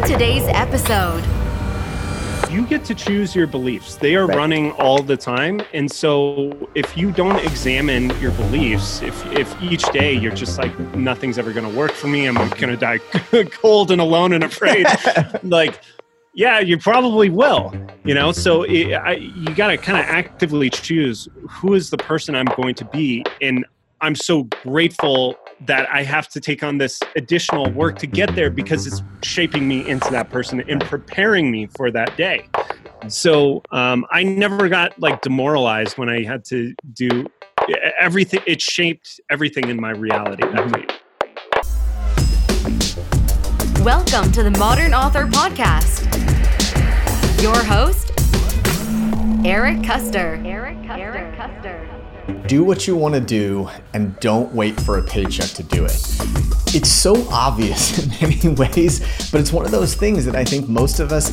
On today's episode, you get to choose your beliefs. They are Right. running all the time. And so if you don't examine your beliefs, if if each day you're just like nothing's ever going to work for me, I'm going to die cold and alone and afraid, like yeah, you probably will, you know? So it, I, you got to kind of actively choose who is the person I'm going to be and I'm so grateful that I have to take on this additional work to get there because it's shaping me into that person and preparing me for that day. So um, I never got like demoralized when I had to do everything. It shaped everything in my reality that welcome to the Modern Author Podcast. Your host, Eric Koester. Eric Koester. Eric Koester. Do what you want to do and don't wait for a paycheck to do it. It's so obvious in many ways, but it's one of those things that I think most of us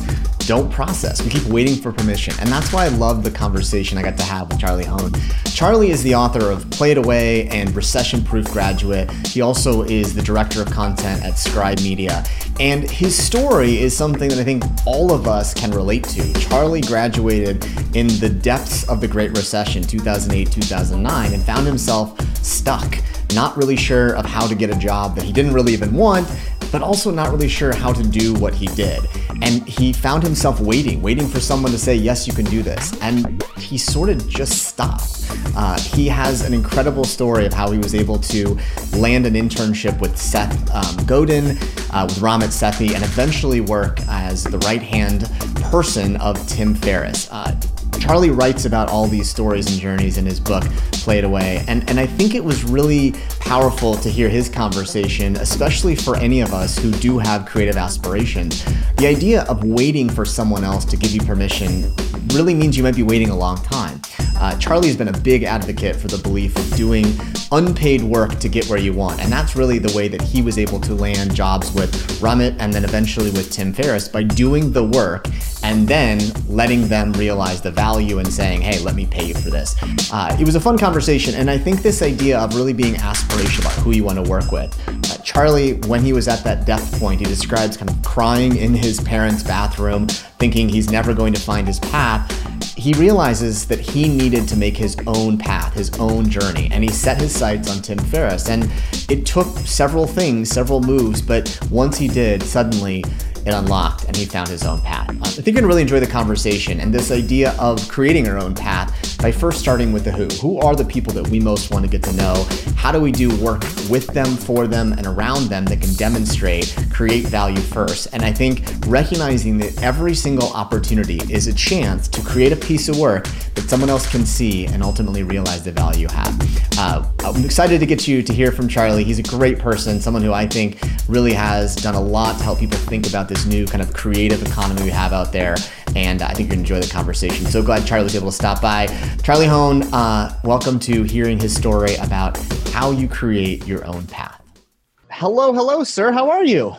don't process. We keep waiting for permission. And that's why I love the conversation I got to have with Charlie Hoehn. Charlie is the author of Play It Away and Recession Proof Graduate. He also is the director of content at Scribe Media. And his story is something that I think all of us can relate to. Charlie graduated in the depths of the Great Recession, 2008, 2009, and found himself stuck, not really sure of how to get a job that he didn't really even want, but also not really sure how to do what he did. And he found himself waiting, waiting for someone to say, Yes, you can do this. And he sort of just stopped. Uh, he has an incredible story of how he was able to land an internship with Seth um, Godin, uh, with Ramit Sethi, and eventually work as the right hand person of Tim Ferriss. Uh, Charlie writes about all these stories and journeys in his book, Play It Away. And, and I think it was really powerful to hear his conversation, especially for any of us who do have creative aspirations. The idea of waiting for someone else to give you permission really means you might be waiting a long time. Uh, Charlie has been a big advocate for the belief of doing unpaid work to get where you want. And that's really the way that he was able to land jobs with Ramit and then eventually with Tim Ferriss by doing the work and then letting them realize the value and saying, hey, let me pay you for this. Uh, it was a fun conversation. And I think this idea of really being aspirational about who you want to work with. Uh, Charlie, when he was at that death point, he describes kind of crying in his parents' bathroom, thinking he's never going to find his path he realizes that he needed to make his own path, his own journey, and he set his sights on Tim Ferriss. And it took several things, several moves, but once he did, suddenly it unlocked and he found his own path. I think you're gonna really enjoy the conversation and this idea of creating our own path by first starting with the who. Who are the people that we most want to get to know? How do we do work with them, for them, and around them that can demonstrate, create value first? And I think recognizing that every single opportunity is a chance to create a piece of work that someone else can see and ultimately realize the value you have. Uh, I'm excited to get you to hear from Charlie. He's a great person, someone who I think really has done a lot to help people think about this new kind of creative economy we have out there. And I think you're gonna enjoy the conversation. So glad Charlie was able to stop by. Charlie Hoehn, uh, welcome to hearing his story about how you create your own path. Hello, hello, sir. How are you?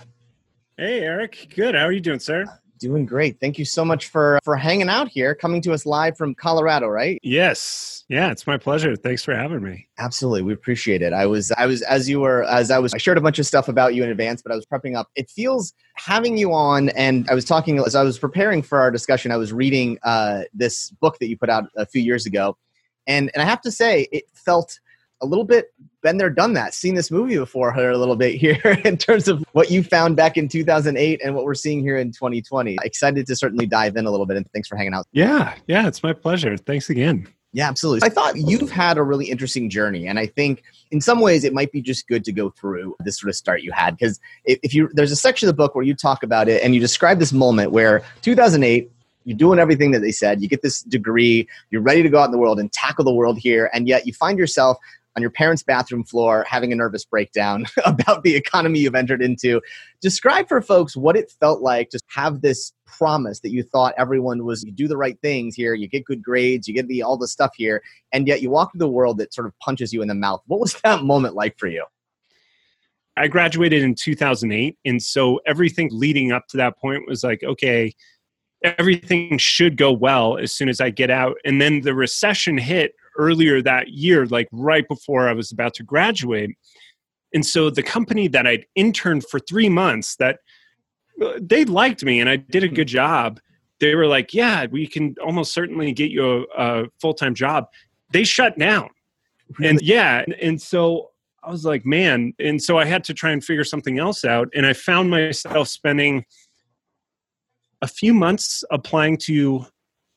Hey, Eric. Good. How are you doing, sir? Doing great. Thank you so much for for hanging out here, coming to us live from Colorado, right? Yes. Yeah, it's my pleasure. Thanks for having me. Absolutely, we appreciate it. I was, I was, as you were, as I was, I shared a bunch of stuff about you in advance, but I was prepping up. It feels having you on, and I was talking as I was preparing for our discussion. I was reading uh, this book that you put out a few years ago, and and I have to say, it felt a little bit been there, done that. Seen this movie before her a little bit here in terms of what you found back in 2008 and what we're seeing here in 2020. Excited to certainly dive in a little bit, and thanks for hanging out. Yeah. Yeah, it's my pleasure. Thanks again. Yeah, absolutely. I thought you've had a really interesting journey, and I think in some ways it might be just good to go through this sort of start you had because if, if you there's a section of the book where you talk about it and you describe this moment where 2008 you're doing everything that they said you get this degree you're ready to go out in the world and tackle the world here and yet you find yourself on your parents' bathroom floor having a nervous breakdown about the economy you've entered into. Describe for folks what it felt like to have this promise that you thought everyone was you do the right things here, you get good grades, you get the all the stuff here, and yet you walk through the world that sort of punches you in the mouth. What was that moment like for you? I graduated in 2008. And so everything leading up to that point was like, okay, everything should go well as soon as I get out. And then the recession hit earlier that year, like right before I was about to graduate. And so the company that I'd interned for three months that uh, they liked me and I did a hmm. good job. They were like, "Yeah, we can almost certainly get you a, a full time job." They shut down, and yeah, and so I was like, "Man!" And so I had to try and figure something else out, and I found myself spending a few months applying to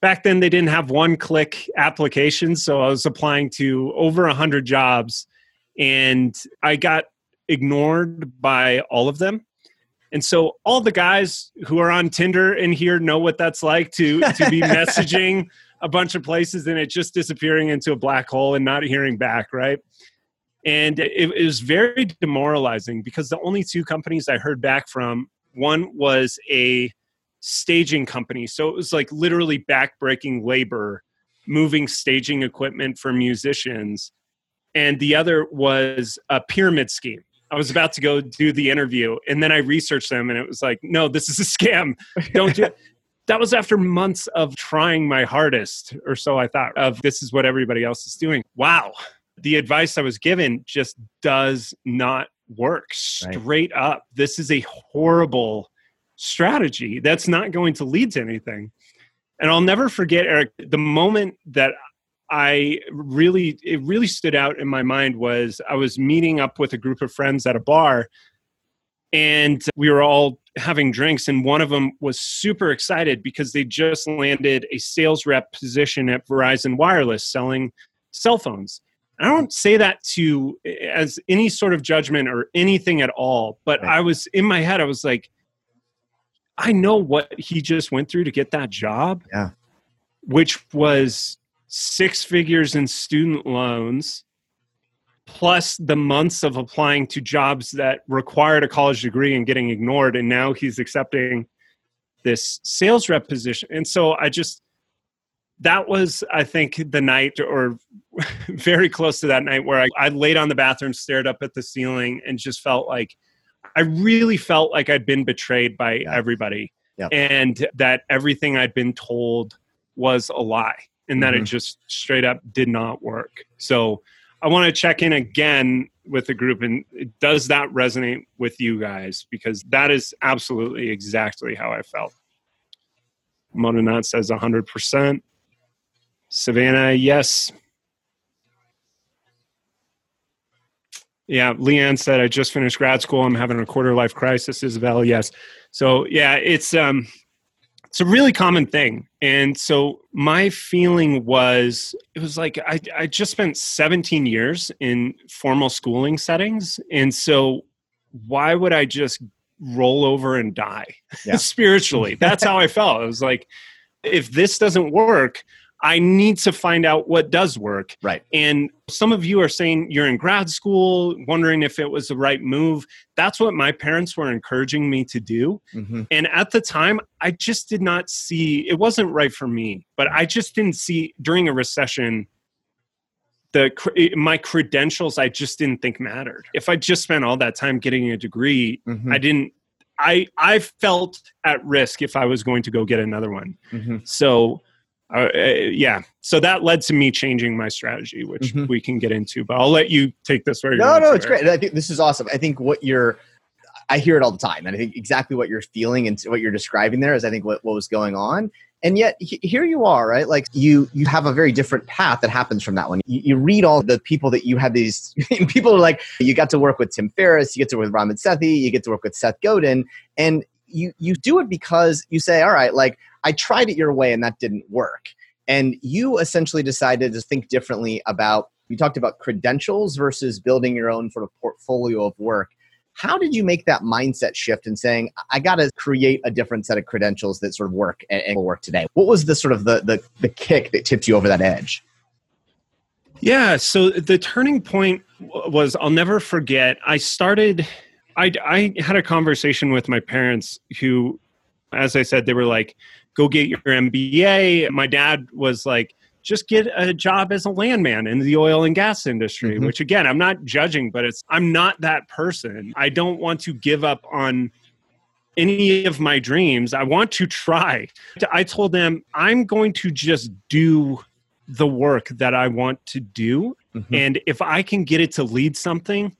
back then they didn't have one click applications so i was applying to over 100 jobs and i got ignored by all of them. And so all the guys who are on tinder in here know what that's like to to be messaging a bunch of places and it just disappearing into a black hole and not hearing back right? And it, it was very demoralizing because the only two companies i heard back from one was a staging company. So it was like literally backbreaking labor, moving staging equipment for musicians. And the other was a pyramid scheme. I was about to go do the interview and then I researched them and it was like, no, this is a scam. Don't do it. That was after months of trying my hardest, or so I thought, of this is what everybody else is doing. Wow. The advice I was given just does not work straight right. up. This is a horrible strategy that's not going to lead to anything. And I'll never forget, Eric, the moment that I really, it really stood out in my mind was I was meeting up with a group of friends at a bar and we were all having drinks and one of them was super excited because they just landed a sales rep position at Verizon Wireless selling cell phones. I don't say that to as any sort of judgment or anything at all, but right. I was in my head I was like I know what he just went through to get that job. Yeah. Which was six figures in student loans plus the months of applying to jobs that required a college degree and getting ignored and now he's accepting this sales rep position and so i just that was i think the night or very close to that night where I, I laid on the bathroom stared up at the ceiling and just felt like I really felt like I'd been betrayed by yeah. everybody yeah. and that everything I'd been told was a lie and that mm-hmm. it just straight up did not work. So I want to check in again with the group and does that resonate with you guys? Because that is absolutely exactly how I felt. Mononat says 100%. Savannah, yes. Yeah, Leanne said I just finished grad school. I'm having a quarter life crisis. Isabel, yes. So yeah, it's um, it's a really common thing. And so my feeling was it was like I I just spent 17 years in formal schooling settings, and so why would I just roll over and die yeah. spiritually? That's how I felt. It was like if this doesn't work, I need to find out what does work. Right. And some of you are saying you're in grad school, wondering if it was the right move. That's what my parents were encouraging me to do. Mm-hmm. And at the time, I just did not see it wasn't right for me, but I just didn't see during a recession the my credentials I just didn't think mattered. If I just spent all that time getting a degree, mm-hmm. I didn't I I felt at risk if I was going to go get another one. Mm-hmm. So uh, uh, yeah. So that led to me changing my strategy which mm-hmm. we can get into but i'll let you take this where no no it's great. I think this is awesome. I think what you're i hear it all the time and i think exactly what you're feeling and what you're describing there is i think what, what was going on. And yet here you are right? Like you you have a very different path that happens from that one. You, you read all the people that you have these people are like you got to work with tim ferriss you get to work with ramit sethi you get to work with seth godin and you you do it because you say all right like I tried it your way and that didn't work. And you essentially decided to think differently about, you talked about credentials versus building your own sort of portfolio of work. How did you make that mindset shift in saying, I got to create a different set of credentials that sort of work and, will work today? What was the sort of the, the, the kick that tipped you over that edge? Yeah, so the turning point was I'll never forget. I started, I, I had a conversation with my parents who, as I said, they were like, go get your MBA. My dad was like, just get a job as a landman in the oil and gas industry, mm-hmm. which again, I'm not judging, but it's, I'm not that person. I don't want to give up on any of my dreams. I want to try. I told them, I'm going to just do the work that I want to do. Mm-hmm. And if I can get it to lead something,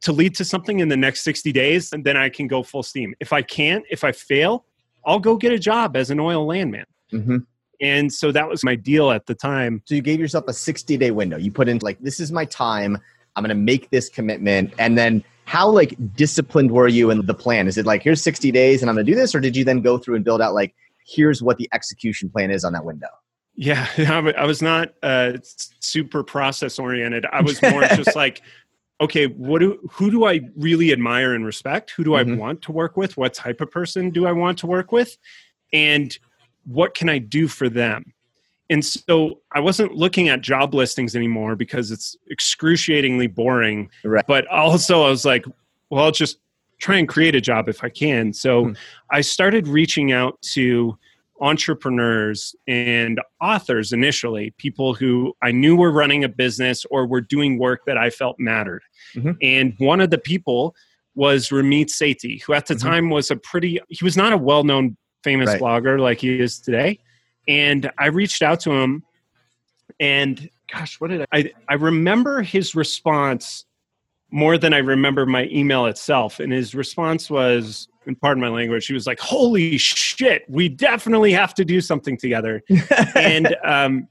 to lead to something in the next 60 days, and then I can go full steam. If I can't, if I fail, I'll go get a job as an oil landman. Mm-hmm. And so that was my deal at the time. So you gave yourself a 60 day window. You put in like, this is my time. I'm going to make this commitment. And then how like disciplined were you in the plan? Is it like, here's 60 days and I'm going to do this? Or did you then go through and build out like, here's what the execution plan is on that window? Yeah, I was not uh, super process oriented. I was more just like, okay, what do who do I really admire and respect? Who do mm-hmm. I want to work with? What type of person do I want to work with? And what can I do for them? And so I wasn't looking at job listings anymore because it's excruciatingly boring. Right. But also I was like, well, I'll just try and create a job if I can. So hmm. I started reaching out to entrepreneurs and authors initially, people who I knew were running a business or were doing work that I felt mattered. Mm-hmm. And one of the people was Ramit Sethi, who at the mm-hmm. time was a pretty, he was not a well known famous right. blogger like he is today. And I reached out to him and gosh, what did I, I, I remember his response more than I remember my email itself. And his response was, and pardon my language, he was like, "Holy shit, we definitely have to do something together." and um,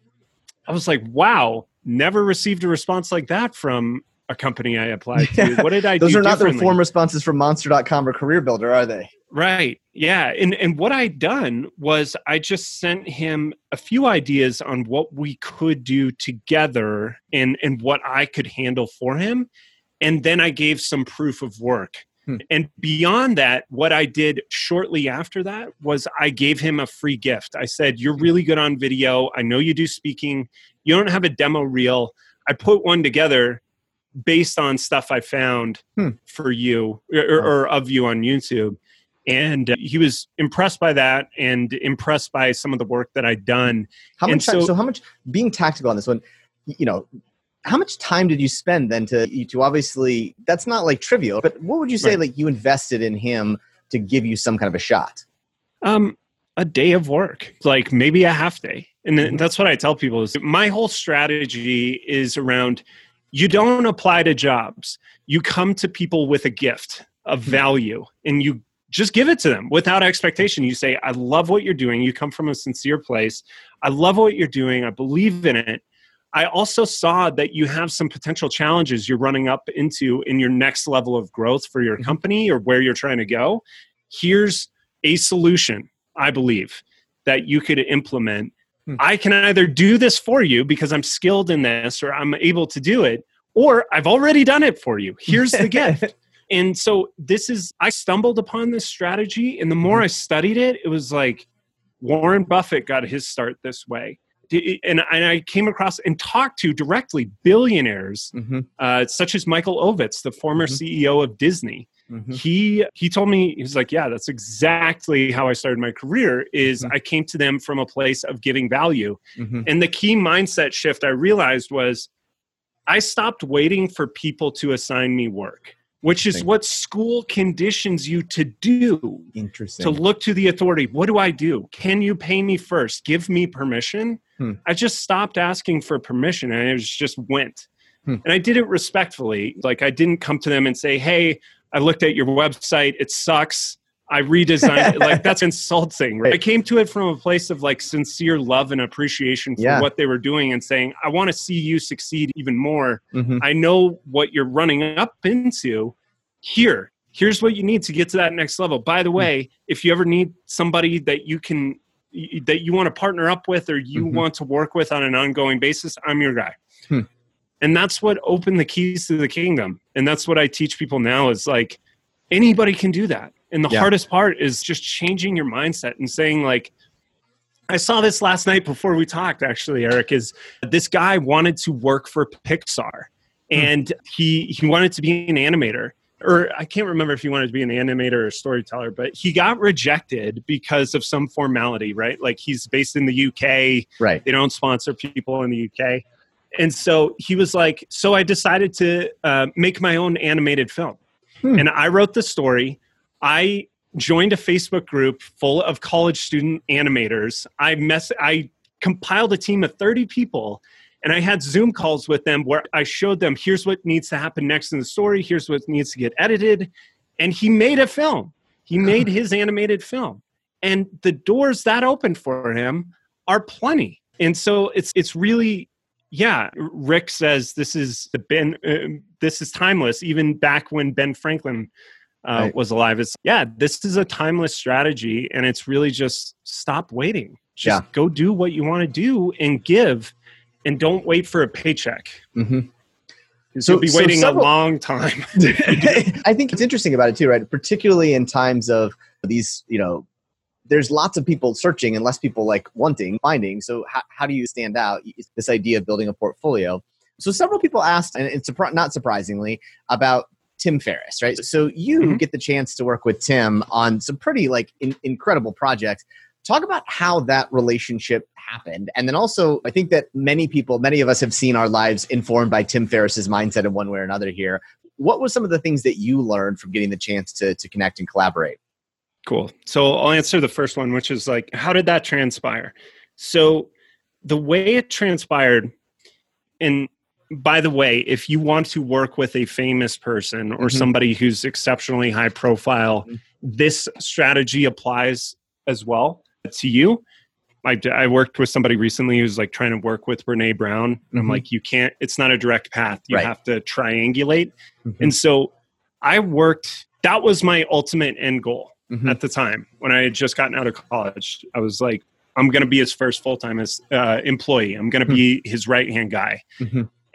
I was like, "Wow, never received a response like that from a company I applied to. What did I Those do? are not the form responses from Monster.com or Career Builder, are they? Right. Yeah. And and what I'd done was I just sent him a few ideas on what we could do together and and what I could handle for him. And then I gave some proof of work. Hmm. And beyond that, what I did shortly after that was I gave him a free gift. I said, You're really good on video. I know you do speaking. You don't have a demo reel. I put one together based on stuff I found hmm. for you or, or, of you on YouTube. And uh, he was impressed by that and impressed by some of the work that I'd done. How much? So, so, how much being tactical on this one? You know, how much time did you spend then to you to obviously that's not like trivial, but what would you say right. like you invested in him to give you some kind of a shot? Um, a day of work, like maybe a half day. And mm-hmm. that's what I tell people is my whole strategy is around you don't apply to jobs. You come to people with a gift of hmm. value and you just give it to them without expectation. You say, I love what you're doing. You come from a sincere place. I love what you're doing. I believe in it. I also saw that you have some potential challenges you're running up into in your next level of growth for your hmm. company or where you're trying to go. Here's a solution, I believe, that you could implement Hmm. I can either do this for you because I'm skilled in this or I'm able to do it, or I've already done it for you. Here's the gift. And so this is, I stumbled upon this strategy. And the more mm-hmm. I studied it, it was like Warren Buffett got his start this way. And I came across and talked to directly billionaires mm-hmm. uh, such as Michael Ovitz, the former mm-hmm. CEO of Disney, Mm-hmm. He he told me he was like, yeah, that's exactly how I started my career. Is mm-hmm. I came to them from a place of giving value, mm-hmm. and the key mindset shift I realized was I stopped waiting for people to assign me work, which is what school conditions you to do. Interesting. To look to the authority. What do I do? Can you pay me first? Give me permission. Hmm. I just stopped asking for permission and I just went. Hmm. And I did it respectfully. Like I didn't come to them and say, "Hey, I looked at your website. It sucks. I redesigned it. Like that's insulting. Right? I came to it from a place of like sincere love and appreciation for yeah. what they were doing and saying, I want to see you succeed even more. Mm-hmm. I know what you're running up into. Here, here's what you need to get to that next level. By the mm. way, if you ever need somebody that you can that you want to partner up with or you mm-hmm. want to work with on an ongoing basis, I'm your guy. Hmm and that's what opened the keys to the kingdom and that's what i teach people now is like anybody can do that and the yeah. hardest part is just changing your mindset and saying like i saw this last night before we talked actually eric is this guy wanted to work for pixar hmm. and he he wanted to be an animator or I can't remember if he wanted to be an animator or storyteller, but he got rejected because of some formality, right? Like he's based in the UK. Right. They don't sponsor people in the UK and so he was like so i decided to uh, make my own animated film hmm. and i wrote the story i joined a facebook group full of college student animators i mess i compiled a team of 30 people And I had Zoom calls with them where I showed them here's what needs to happen next in the story, here's what needs to get edited. And he made a film. He made his animated film. And the doors that opened for him are plenty. And so it's it's really yeah, Rick says this is the Ben uh, this is timeless even back when Ben Franklin uh, right. was alive. It's yeah, this is a timeless strategy, and it's really just stop waiting. Just yeah. go do what you want to do and give, and don't wait for a paycheck. Mm-hmm. So you'll be waiting so several, a long time. I think it's interesting about it too, right? Particularly in times of these, you know, there's lots of people searching and less people like wanting, finding. So how, how do you stand out? This idea of building a portfolio. So several people asked, and it's not surprisingly, about Tim Ferriss, right? So you mm-hmm. get the chance to work with Tim on some pretty like in, incredible projects. Talk about how that relationship happened. And then also, I think that many people, many of us have seen our lives informed by Tim Ferriss's mindset in one way or another here. What were some of the things that you learned from getting the chance to, to connect and collaborate? Cool. So I'll answer the first one, which is like, how did that transpire? So the way it transpired, and by the way, if you want to work with a famous person or mm-hmm. somebody who's exceptionally high profile, mm-hmm. this strategy applies as well to you. I, I worked with somebody recently who's like trying to work with Brene Brown. And mm-hmm. I'm like, you can't, it's not a direct path. You right. have to triangulate. Mm-hmm. And so I worked, that was my ultimate end goal mm-hmm. at the time when I had just gotten out of college. I was like, I'm going to be his first full time uh, employee. I'm going to be mm-hmm. his right hand guy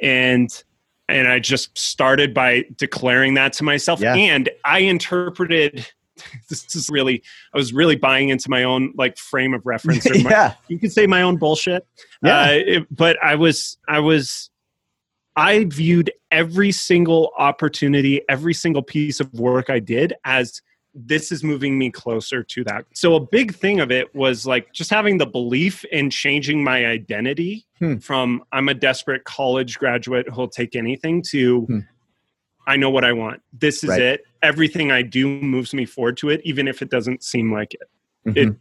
and and I just started by declaring that to myself. Yeah. And I interpreted this is really I was really buying into my own like frame of reference. My, yeah, you could say my own bullshit. Yeah, uh, it, but I was I was I viewed every single opportunity, every single piece of work I did as this is moving me closer to that. So a big thing of it was like just having the belief in changing my identity hmm. from I'm a desperate college graduate who'll take anything to hmm. I know what I want. This is right. it. Everything I do moves me forward to it, even if it doesn't seem like it. Mm-hmm. it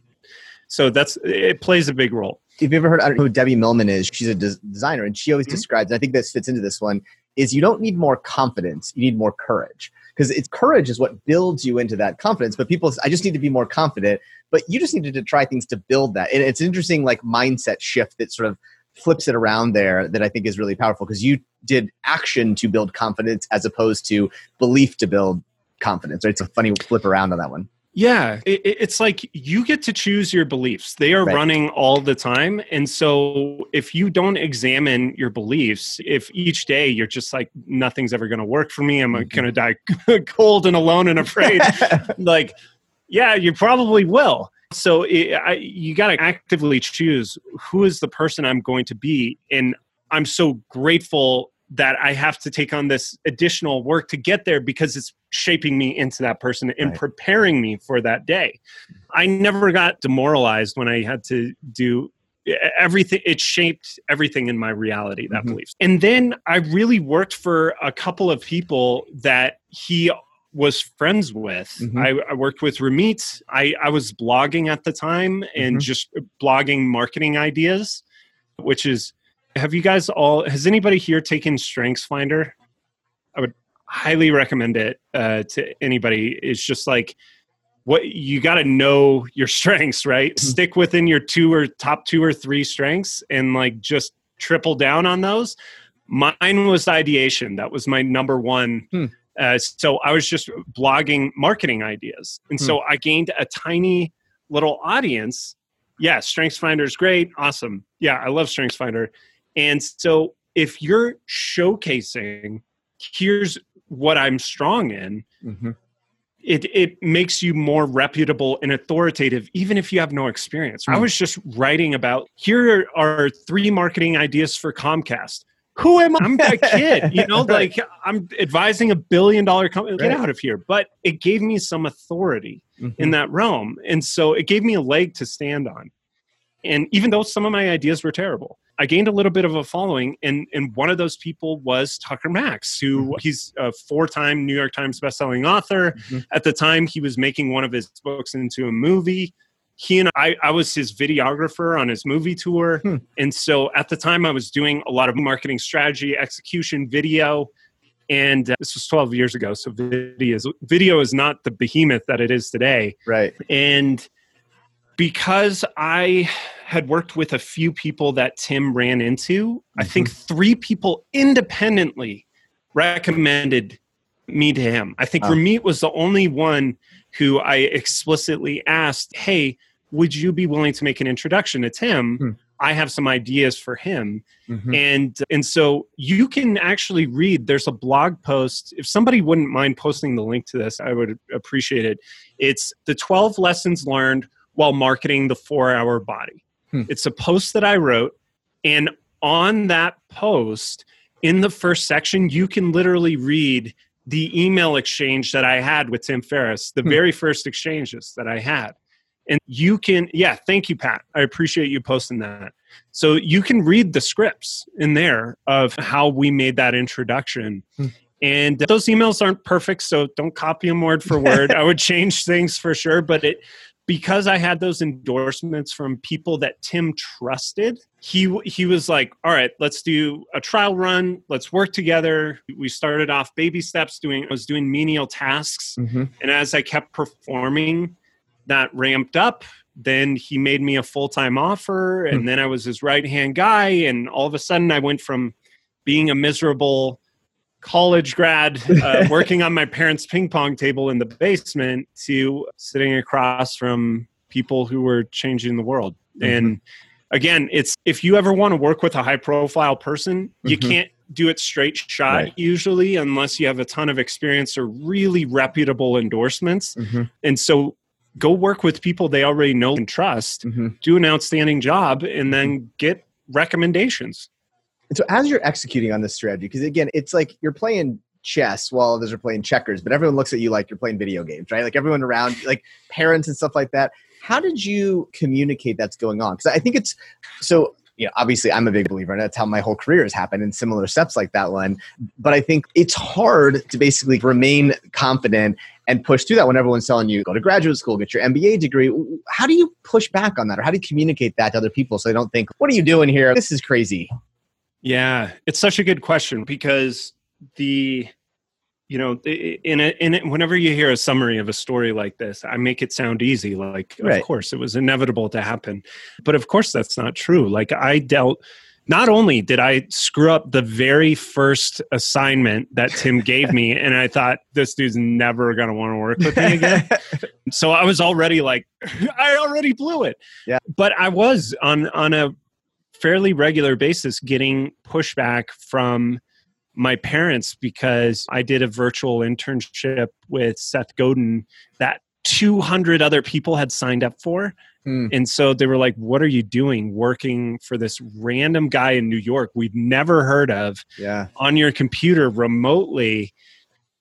so that's it plays a big role. If you ever heard, I don't know who Debbie Millman is. She's a des- designer, and she always mm-hmm. describes. I think this fits into this one. Is you don't need more confidence; you need more courage because it's courage is what builds you into that confidence. But people, I just need to be more confident. But you just needed to try things to build that. And it's an interesting like mindset shift that sort of flips it around there that I think is really powerful because you did action to build confidence as opposed to belief to build confidence. Right? It's a funny flip around on that one. Yeah, it, it's like you get to choose your beliefs. They are right. running all the time. And so if you don't examine your beliefs, if each day you're just like, nothing's ever going to work for me, I'm mm-hmm. going to die cold and alone and afraid, like, yeah, you probably will. So it, I, you got to actively choose who is the person I'm going to be. And I'm so grateful that I have to take on this additional work to get there because it's shaping me into that person and right. preparing me for that day. I never got demoralized when I had to do everything it shaped everything in my reality that mm-hmm. belief and then i really worked for a couple of people that he was friends with mm-hmm. I, I, worked with ramit I, I was blogging at the time and mm-hmm. just blogging marketing ideas which is have you guys all has anybody here taken strengths finder? I would highly recommend it uh, to anybody. It's just like what you got to know your strengths right? Mm-hmm. stick within your two or top two or three strengths and like just triple down on those. Mine was ideation. That was my number one. Hmm. uh, so i was just blogging marketing ideas. And hmm. so i gained a tiny little audience. Yeah strengths finder is great. Awesome. Yeah i love strengths finder and so if you're showcasing, here's what I'm strong in, mm-hmm. it, it makes you more reputable and authoritative, even if you have no experience. Mm. I was just writing about here are three marketing ideas for Comcast. Who am I? I'm a kid, you know, like I'm advising a billion dollar company. Get right. out of here. But it gave me some authority mm-hmm. in that realm. And so it gave me a leg to stand on. And even though some of my ideas were terrible, I gained a little bit of a following, and and one of those people was Tucker Max, who mm-hmm. he's a four-time New York Times bestselling author. Mm-hmm. At the time, he was making one of his books into a movie. he and I, I was his videographer on his movie tour. Hmm. And so at the time, I was doing a lot of marketing strategy, execution, video. And uh, this was 12 years ago. So video is, video is not the behemoth that it is today. Right. And because I had worked with a few people that Tim ran into, I think three people independently recommended me to him. I think Oh. Ramit was the only one who I explicitly asked, Hey, would you be willing to make an introduction to Tim? Hmm. I have some ideas for him. Mhm. And and so you can actually read there's a blog post. If somebody wouldn't mind posting the link to this, I would appreciate it. It's the 12 lessons learned while marketing the 4-hour body. Hmm. It's a post that I wrote and on that post in the first section you can literally read the email exchange that I had with Tim Ferriss, the Hmm. very first exchanges that I had. And you can, yeah, thank you, Pat. I appreciate you posting that. So you can read the scripts in there of how we made that introduction. Hmm. And those emails aren't perfect, so don't copy them word for word. I would change things for sure, but it because I had those endorsements from people that Tim trusted, he he was like, "All right, let's do a trial run. Let's work together." We started off baby steps doing I was doing menial tasks, Mhm. and as I kept performing, that ramped up. Then he made me a full time offer, and then I was his right hand guy. And all of a sudden, I went from being a miserable college grad uh, working on my parents' ping pong table in the basement to sitting across from people who were changing the world. And again, it's if you ever want to work with a high profile person, you Mhm. can't do it straight shot Right. usually unless you have a ton of experience or really reputable endorsements. Mhm. And so go work with people they already know and trust, Mhm. do an outstanding job, and then get recommendations. And so as you're executing on this strategy, because again, it's like you're playing chess while others are playing checkers, but everyone looks at you like you're playing video games, right? Like everyone around, like parents and stuff like that. How did you communicate that's going on? Because I think it's so. You know, obviously, I'm a big believer, and that's how my whole career has happened in similar steps like that one. But I think it's hard to basically remain confident and push through that when everyone's telling you go to graduate school, get your MBA degree. How do you push back on that, or how do you communicate that to other people so they don't think, "What are you doing here? This is crazy." Yeah, it's such a good question because the you know in a, in a, whenever you hear a summary of a story like this i make it sound easy like Right. of course it was inevitable to happen but of course that's not true like i dealt not only did i screw up the very first assignment that tim gave me and i thought this dude's never going to want to work with me again so I was already like, I already blew it. Yeah. But I was on on a fairly regular basis getting pushback from my parents because I did a virtual internship with Seth Godin that 200 other people had signed up for. Hmm. And so they were like, What are you doing working for this random guy in New York we've never heard of? yeah. on your computer remotely.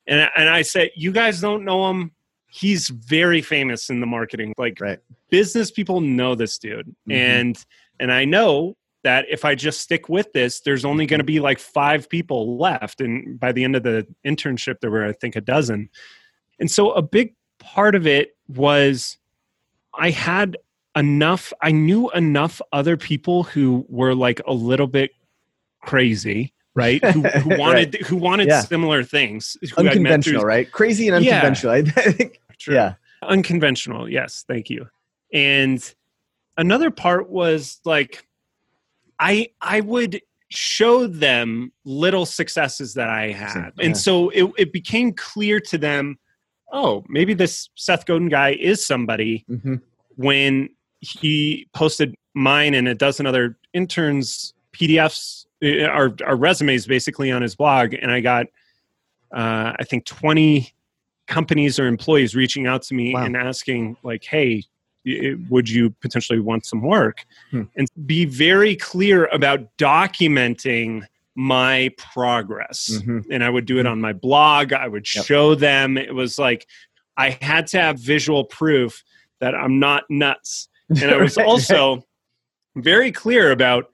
And, and I said, You guys don't know him. He's very famous in the marketing. Like Right. business people know this dude. Mhm. And and I know that if I just stick with this, there's only going to be like five people left. And by the end of the internship, there were, I think, a dozen. And so a big part of it was I had enough, I knew enough other people who were like a little bit crazy, right? Who, who wanted who wanted Yeah. similar things. Unconventional, right? Crazy and Yeah. unconventional. I think. True. Yeah. Unconventional. Yes, thank you. And another part was like I I would show them little successes that I had. Yeah. And so it, it became clear to them, oh, maybe this Seth Godin guy is somebody hmm when he posted mine and a dozen other interns PDFs uh, our, our resumes basically on his blog and I got uh, I think 20 companies or employees reaching out to me Wow. and asking like hey y- would you potentially want some work Hmm. and be very clear about documenting my progress Mhm. and I would do it on my blog I would Yep. show them it was like I had to have visual proof that I'm not nuts. And I was also very clear about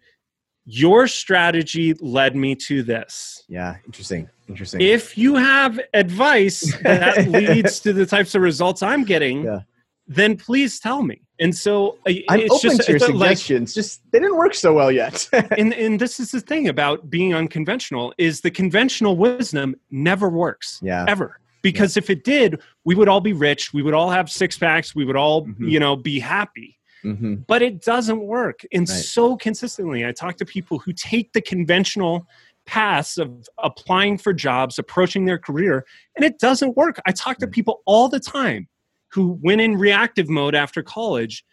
your strategy led me to this. Yeah. Interesting. Interesting. If you have advice that leads to the types of results I'm getting, Yeah. Then please tell me. And so I'm it's open just to your it's like, suggestions. just they didn't work so well yet. and and this is the thing about being unconventional is the conventional wisdom never works yeah. ever because if it did we would all be rich we would all have six packs we would all Mhm. you know be happy hmm but it doesn't work and Right. so consistently i talk to people who take the conventional paths of applying for jobs approaching their career and it doesn't work i talk to people all the time who went in reactive mode after college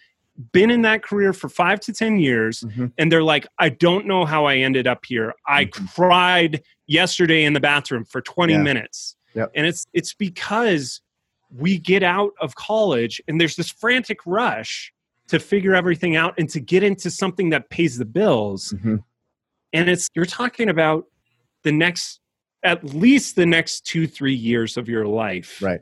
been in that career for five to ten years Mhm. and they're like i don't know how i ended up here i Mhm. cried yesterday in the bathroom for 20 Yeah. minutes Yep. and it's it's because we get out of college and there's this frantic rush to figure everything out and to get into something that pays the bills Mhm. and it's you're talking about the next at least the next two three years of your life Right.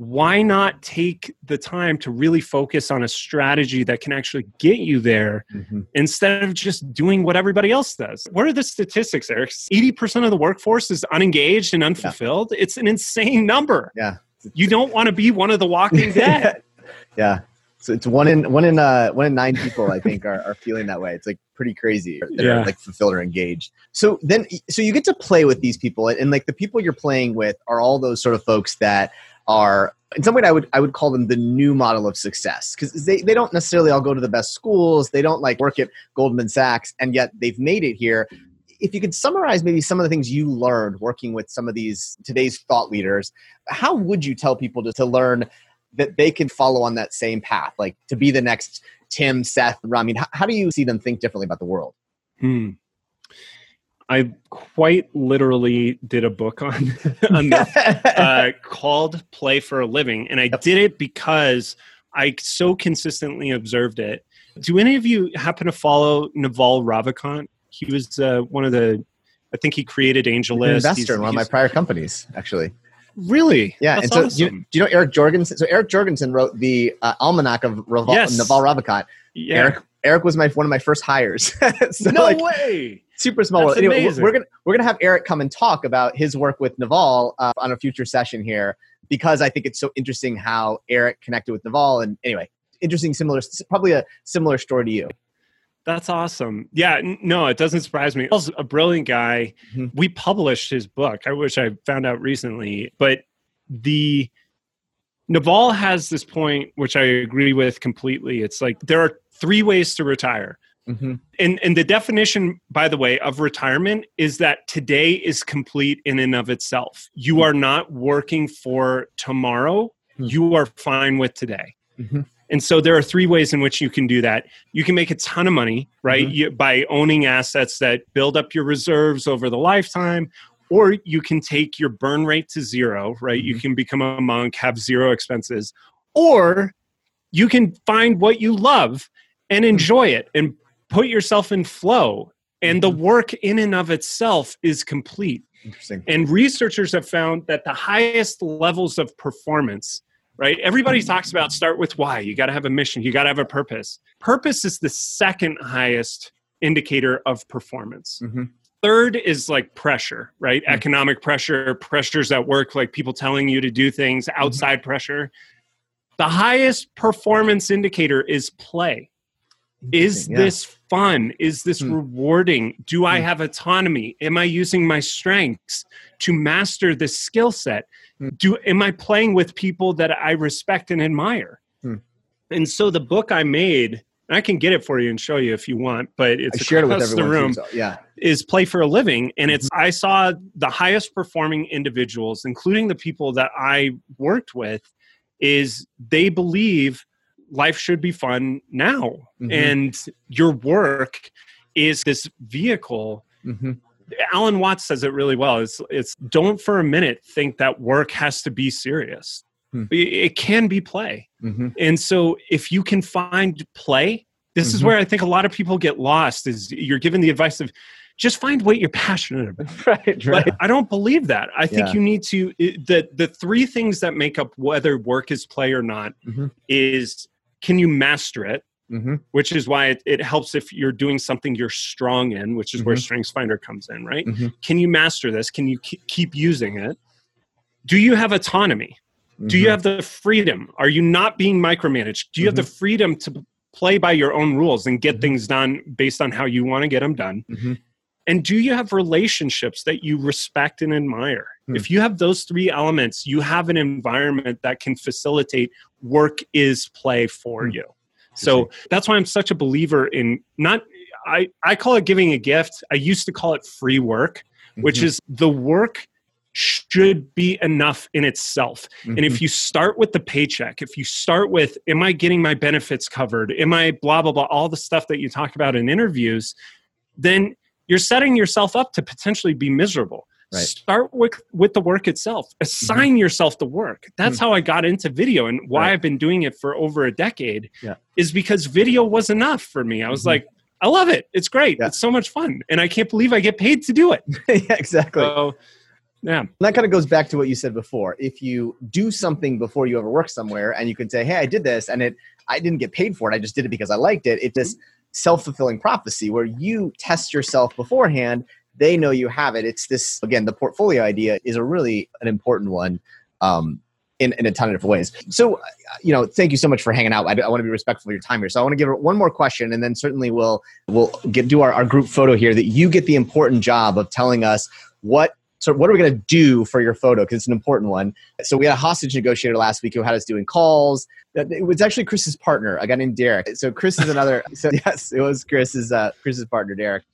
Why not take the time to really focus on a strategy that can actually get you there Mhm. instead of just doing what everybody else does. What are the statistics, Eric? 80% of the workforce is unengaged and unfulfilled. It's an insane number. Yeah. You don't want to be one of the walking dead. yeah. So it's one in one in uh one in nine people I think are, are feeling that way. It's like pretty crazy that Yeah. are like fulfilled or engaged. So then so you get to play with these people and, and like the people you're playing with are all those sort of folks that are in some way I would I would call them the new model of success because they, they don't necessarily all go to the best schools. They don't like work at Goldman Sachs and yet they've made it here. If you could summarize maybe some of the things you learned working with some of these today's thought leaders, how would you tell people to, to learn that they can follow on that same path, like to be the next Tim, Seth, Ram? I mean, how, how do you see them think differently about the world? Hmm. I quite literally did a book on, on this, uh, called Play for a Living. And I did it because I so consistently observed it. Do any of you happen to follow Naval Ravikant? He was uh, one of the, I think he created AngelList. an investor He's- in one of my prior companies, actually. Really? Yeah, That's and so awesome. do, you, do you know Eric Jorgensen? So Eric Jorgensen wrote the uh, almanac of Raval, Yes. Naval Ravikant. yeah. Eric Eric was my one of my first hires. so no like, way. Super small. That's world. Anyway, we're- amazing. we're gonna we're gonna have Eric come and talk about his work with Naval uh, on a future session here because I think it's so interesting how Eric connected with Naval. And anyway, interesting, similar, probably a similar story to you. That's awesome. Yeah, n- no, it doesn't surprise me. He's a brilliant guy. Mhm. We published his book. I wish I found out recently, but the Naval has this point which I agree with completely. It's like there are three ways to retire. Mm-hmm. And and the definition by the way of retirement is that today is complete in and of itself. You are not working for tomorrow. Hmm. You are fine with today. Mhm. And so there are three ways in which you can do that. You can make a ton of money, right? Mhm. You, by owning assets that build up your reserves over the lifetime, or you can take your burn rate to zero, right? You can become a monk, have zero expenses, or you can find what you love and enjoy it and put yourself in flow. And the work in and of itself is complete. Interesting. And researchers have found that the highest levels of performance, right? Everybody talks about start with why. You got to have a mission, you got to have a purpose. Purpose is the second highest indicator of performance. Mhm. Third is like pressure, right? Mm. Economic pressure, pressures at work, like people telling you to do things, outside pressure. The highest performance indicator is play. Is yeah. this fun? Is this Hmm. rewarding? Do I Hmm. have autonomy? Am I using my strengths to master this skill set? Hmm. Do am I playing with people that I respect and admire? And so the book I made, and I can get it for you and show you if you want, but I it's shared it with across everyone. the room so- yeah. is play for a living and it's Mm-hmm. i saw the highest performing individuals including the people that i worked with is they believe life should be fun now Mhm. and your work is this vehicle Mhm. alan watts says it really well it's it's don't for a minute think that work has to be serious Hmm. it, can be play Mhm. and so if you can find play, this is Mhm. where I think a lot of people get lost is you're given the advice of just find what you're passionate about. right. Right. But I don't believe that. I think Yeah. you need to the the three things that make up whether work is play or not Mhm. is can you master it, hmm which is why it, it helps if you're doing something you're strong in, which is where Mhm. Strengths Finder comes in, right? Mhm. Can you master this? Can you ke- keep using it? Do you have autonomy? Do you Mhm. have the freedom? Are you not being micromanaged? Do you have the freedom to play by your own rules and get Mhm. things done based on how you want to get them done? And do you have relationships that you respect and admire? Hmm. If you have those three elements, you have an environment that can facilitate work is play for Hmm. you. So that's why I'm such a believer in not I, I call it giving a gift. I used to call it free work, which Mhm. is the work should be enough in itself. And Mhm. if you start with the paycheck, if you start with, am I getting my benefits covered? Am I blah, blah, blah, all the stuff that you talk about in interviews, then you're setting yourself up to potentially be miserable. Right. Start with, with the work itself. Mm-hmm. Assign yourself the work. That's mm. how I got into video and why Right. I've been doing it for over a decade Yeah. is because video was enough for me. I was Mhm. like, I love it. It's great. Yeah. It's so much fun. And I can't believe I get paid to do it. yeah, exactly. So, yeah. And that kind of goes back to what you said before. If you do something before you ever work somewhere and you can say, Hey, I did this and it I didn't get paid for it, I just did it because I liked it. It's this self-fulfilling prophecy where you test yourself beforehand, they know you have it. It's this again, the portfolio idea is a really an important one. Um, in, in a ton of different ways. So, uh, you know, thank you so much for hanging out. I, I want to be respectful of your time here. So I want to give one more question, and then certainly we'll we'll get do our, our group photo here. That you get the important job of telling us what so what are we going to do for your photo? Because it's an important one. So we had a hostage negotiator last week who had us doing calls. It was actually chris's partner a guy named derek. So chris is another so yes it was chris's uh, chris's partner derek.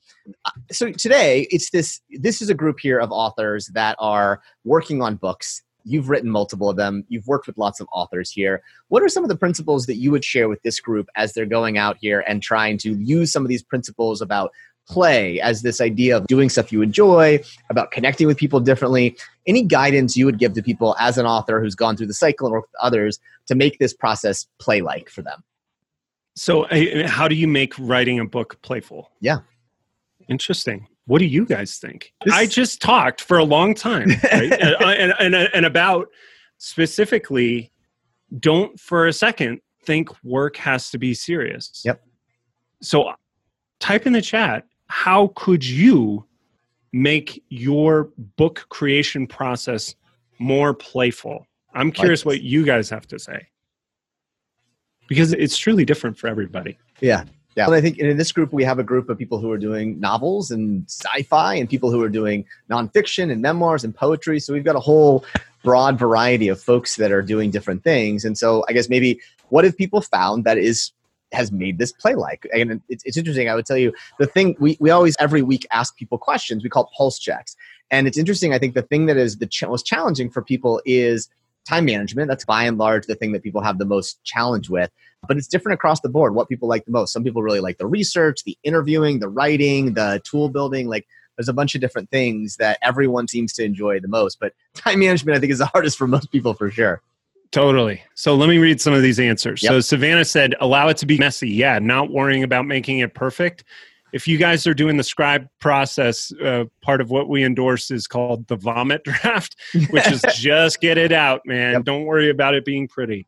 Uh, so today it's this this is a group here of authors that are working on books. You've written multiple of them. You've worked with lots of authors here. What are some of the principles that you would share with this group as they're going out here and trying to use some of these principles about play as this idea of doing stuff you enjoy about connecting with people differently. Any guidance you would give to people as an author who's gone through the cycle and worked with others to make this process play like for them? So, uh, how do you make writing a book playful? Yeah. Interesting. What do you guys think? This- I just talked for a long time, right? and, uh, and, and, uh, and about specifically, don't for a second think work has to be serious. Yep. So, type in the chat, how could you make your book creation process more playful? I'm curious what you guys have to say because it's truly different for everybody. Yeah. Yeah. And I think in this group, we have a group of people who are doing novels and sci fi and people who are doing nonfiction and memoirs and poetry. So we've got a whole broad variety of folks that are doing different things. And so I guess maybe what have people found that is has made this play like. And it's, it's interesting i would tell you the thing we, we always every week ask people questions. We call pulse checks. And it's interesting i think the thing that is the ch- most challenging for people is time management. That's by and large the thing that people have the most challenge with. But it's different across the board what people like the most. Some people really like the research the interviewing the writing the tool building. Like there's a bunch of different things that everyone seems to enjoy the most. But time management i think is the hardest for most people for sure Totally. So let me read some of these answers. Yep. So Savannah said, allow it to be messy. Yeah, not worrying about making it perfect. If you guys are doing the scribe process, uh, part of what we endorse is called the vomit draft, which is just get it out, man. Yep. Don't worry about it being pretty.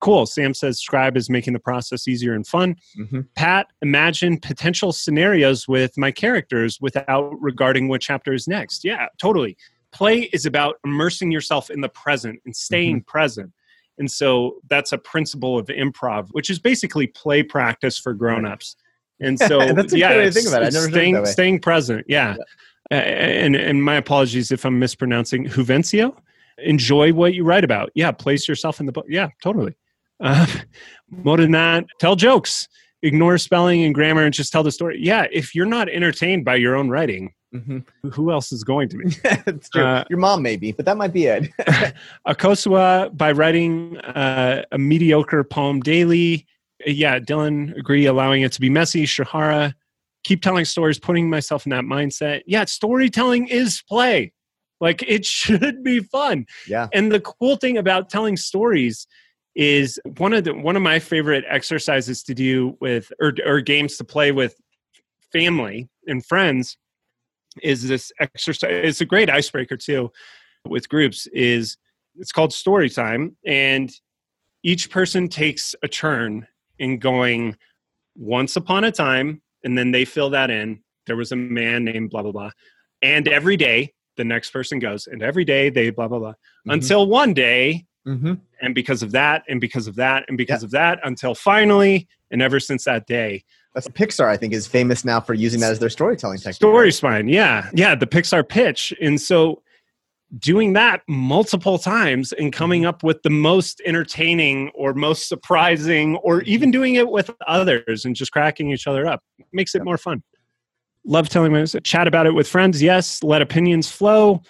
Cool. Sam says scribe is making the process easier and fun. Mhm. Pat, imagine potential scenarios with my characters without regarding what chapter is next. Yeah, totally. Play is about immersing yourself in the present and staying present. And so that's a principle of improv, which is basically play practice for grown-ups. And so That's a yeah, way to think about it. I never staying, staying present. Yeah. Uh, And and my apologies if I'm mispronouncing Juvencio. Enjoy what you write about. Yeah, place yourself in the book. Yeah, totally. Uh, more than that, tell jokes. Ignore spelling and grammar and just tell the story. Yeah, if you're not entertained by your own writing, Mhm. who else is going to be? it's true Uh, your mom maybe but that might be it Akosua by writing uh, a mediocre poem daily. Yeah, Dylan agree, allowing it to be messy. Shahara, keep telling stories, putting myself in that mindset. Yeah, storytelling is play. Like it should be fun. yeah And the cool thing about telling stories is one of the one of my favorite exercises to do with or, or games to play with family and friends is this exercise. It's a great icebreaker too with groups. Is it's called story time, and each person takes a turn in going once upon a time, and then they fill that in. There was a man named blah blah blah, and every day the next person goes, and every day they blah blah blah Mhm. until one day Mm-hmm. And because of that, and because of that, and because of that, until finally, and ever since that day, that's Pixar, I think, is famous now for using that as their storytelling technique. Story spine, yeah, yeah, the Pixar pitch, and so doing that multiple times and coming mm-hmm. up with the most entertaining or most surprising, or even doing it with others and just cracking each other up makes it more fun. Love telling my chat about it with friends. Yes, let opinions flow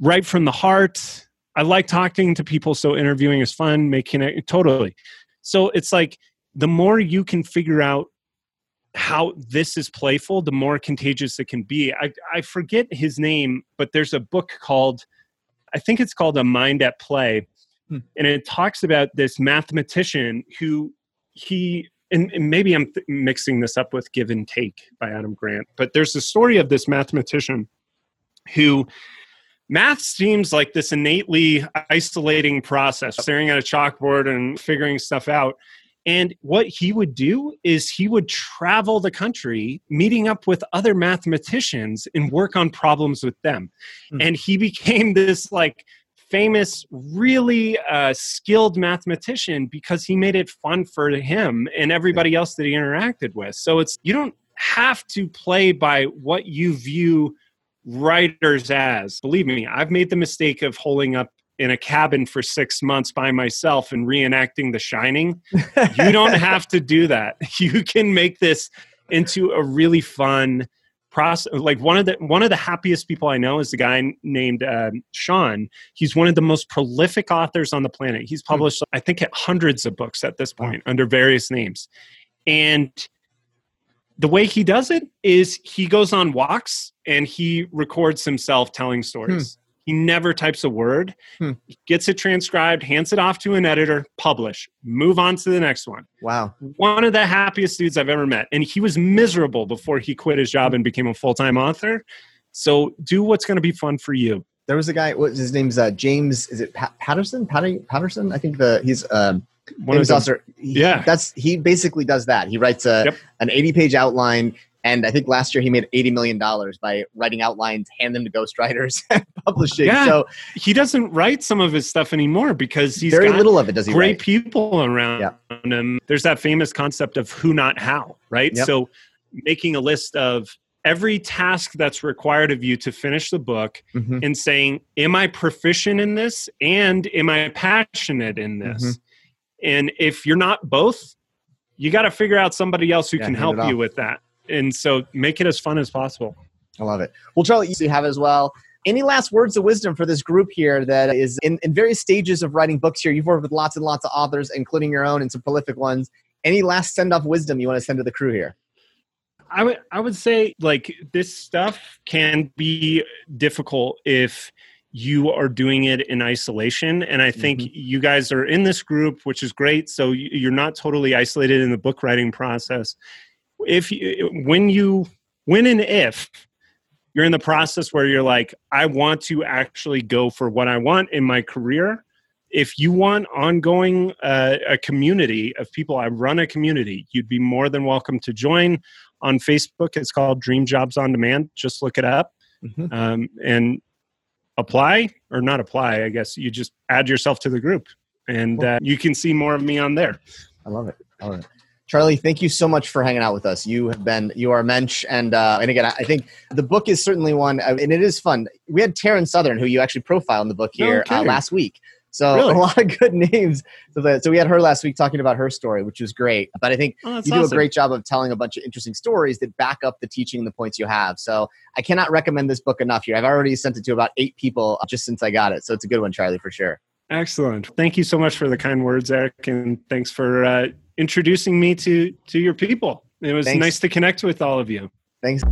right from the heart I like talking to people, so interviewing is fun, making it totally. So it's like the more you can figure out how this is playful, the more contagious it can be. I, I forget his name, but there's a book called, I think it's called A Mind at Play. Hmm. And it talks about this mathematician who he, and, and maybe I'm th- mixing this up with Give and Take by Adam Grant, but there's a story of this mathematician who math seems like this innately isolating process staring at a chalkboard and figuring stuff out. And what he would do is he would travel the country meeting up with other mathematicians and work on problems with them. Mm-hmm. and he became this like famous really uh, skilled mathematician because he made it fun for him and everybody else that he interacted with. So it's you don't have to play by what you view writers as. Believe me, I've made the mistake of holding up in a cabin for six months by myself and reenacting The Shining. you don't have to do that. You can make this into a really fun process. Like one of the one of the happiest people I know is the guy named uh, Sean. He's one of the most prolific authors on the planet. He's hmm. published, I think, hundreds of books at this point under various names, and the way he does it is he goes on walks and he records himself telling stories. Hmm. He never types a word, hmm. gets it transcribed, hands it off to an editor, publish, move on to the next one. Wow. One of the happiest dudes I've ever met. And he was miserable before he quit his job and became a full time author. So do what's going to be fun for you. There was a guy, what his name's uh, James, is it Patterson? Patterson? I think the he's um, one of also, he, yeah, that's he basically does that. He writes a yep. an eighty page outline, and I think last year he made eighty million dollars by writing outlines, hand them to ghostwriters, and publishing. Yeah. So he doesn't write some of his stuff anymore because he's very little of it. Does he? Great write? people around yeah. him. There's that famous concept of who, not how, right? Yep. So making a list of every task that's required of you to finish the book mm-hmm. and saying, Am I proficient in this? And am I passionate in this? Mm-hmm. And if you're not both, you got to figure out somebody else who yeah, can help you with that. And so make it as fun as possible. I love it. Well, Charlie, you have as well. Any last words of wisdom for this group here that is in, in various stages of writing books here? You've worked with lots and lots of authors, including your own and some prolific ones. Any last send off wisdom you want to send to the crew here? I would I would say like this stuff can be difficult if you are doing it in isolation. And i think mm-hmm. you guys are in this group which is great. So you're not totally isolated in the book writing process. If you, when you when and if you're in the process where you're like i want to actually go for what i want in my career if you want ongoing uh, a community of people i run a community you'd be more than welcome to join on facebook. It's called dream jobs on demand. Just look it up. Mm-hmm. um, and apply or not apply i guess you just add yourself to the group and uh, you can see more of me on there. I love it. I love it. Charlie thank you so much for hanging out with us. You have been you are a mensch and uh, and again i think the book is certainly one uh, and it is fun. We had taryn southern who you actually profile in the book here uh, last week so really? a lot of good names. So, that, so we had her last week talking about her story, which was great. But I think oh, you do awesome. a great job of telling a bunch of interesting stories that back up the teaching and the points you have. So I cannot recommend this book enough here. I've already sent it to about eight people just since I got it. So it's a good one, Charlie, for sure. Excellent. Thank you so much for the kind words, Eric, and thanks for uh, introducing me to to your people. It was thanks. nice to connect with all of you. Thanks.